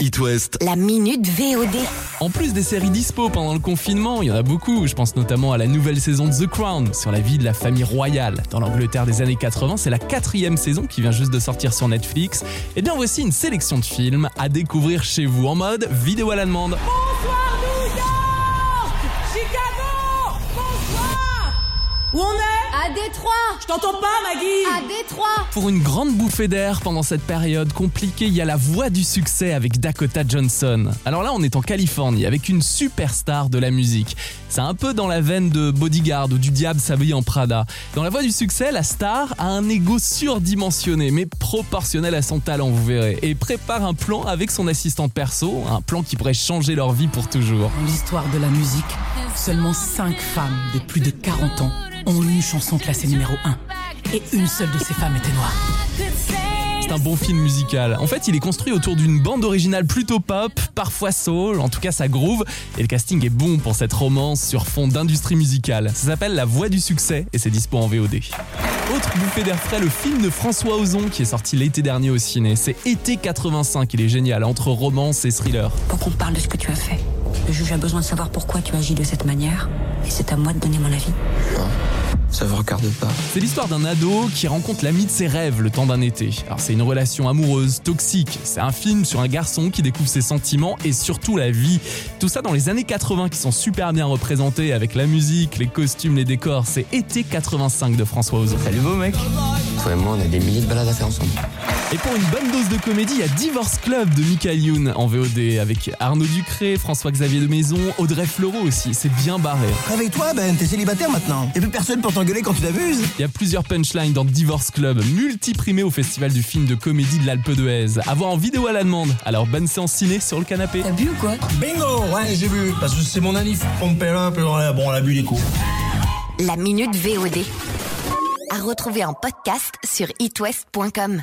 It West. La minute VOD. En plus des séries dispo pendant le confinement, il y en a beaucoup. Je pense notamment à la nouvelle saison de The Crown sur la vie de la famille royale. Dans l'Angleterre des années 80, c'est la quatrième saison qui vient juste de sortir sur Netflix. Et bien voici une sélection de films à découvrir chez vous en mode vidéo à la demande. Bonsoir New York Chicago Bonsoir Où on est À Détroit Je t'entends pas Maggie À Détroit Pour une grande bouffée d'air pendant cette période compliquée, il y a la voix du succès avec Dakota Johnson. Alors là, on est en Californie avec une superstar de la musique. C'est un peu dans la veine de Bodyguard ou du diable s'habille en Prada. Dans la voix du succès, la star a un ego surdimensionné, mais proportionnel à son talent, vous verrez, et prépare un plan avec son assistante perso, un plan qui pourrait changer leur vie pour toujours. Dans l'histoire de la musique, seulement 5 femmes de plus de 40 ans ont eu une chanson classée numéro 1. Et une seule de ces femmes était noire. C'est un bon film musical. En fait, il est construit autour d'une bande originale plutôt pop, parfois soul, en tout cas ça groove, et le casting est bon pour cette romance sur fond d'industrie musicale. Ça s'appelle La Voix du Succès et c'est dispo en VOD. Autre bouffée d'air frais, le film de François Ozon qui est sorti l'été dernier au ciné. C'est Été 85, il est génial, entre romance et thriller. pour qu'on parle de ce que tu as fait. Le juge a besoin de savoir pourquoi tu agis de cette manière, et c'est à moi de donner mon avis. Ça vous regarde pas. C'est l'histoire d'un ado qui rencontre l'ami de ses rêves le temps d'un été. Alors c'est une relation amoureuse, toxique. C'est un film sur un garçon qui découvre ses sentiments et surtout la vie. Tout ça dans les années 80 qui sont super bien représentés avec la musique, les costumes, les décors. C'est Été 85 de François Ozon. Salut beau mec. Toi et moi, on a des milliers de balades à faire ensemble. Et pour une bonne dose de comédie, il y a Divorce Club de Michael Youn en VOD avec Arnaud Ducré, François-Xavier de Maison, Audrey Fleurot aussi. C'est bien barré. Réveille-toi, Ben, t'es célibataire maintenant. Y'a plus personne pour t'engueuler quand tu t'abuses. Il y a plusieurs punchlines dans Divorce Club, multi-primé au festival du film de comédie de l'Alpe d'Huez. À voir en vidéo à la demande. Alors bonne séance ciné sur le canapé. T'as bu ou quoi? Bingo Ouais, j'ai vu. Parce que c'est mon un peu. Bon, on a bu les coups. La minute VOD. À retrouver en podcast sur itwest.com.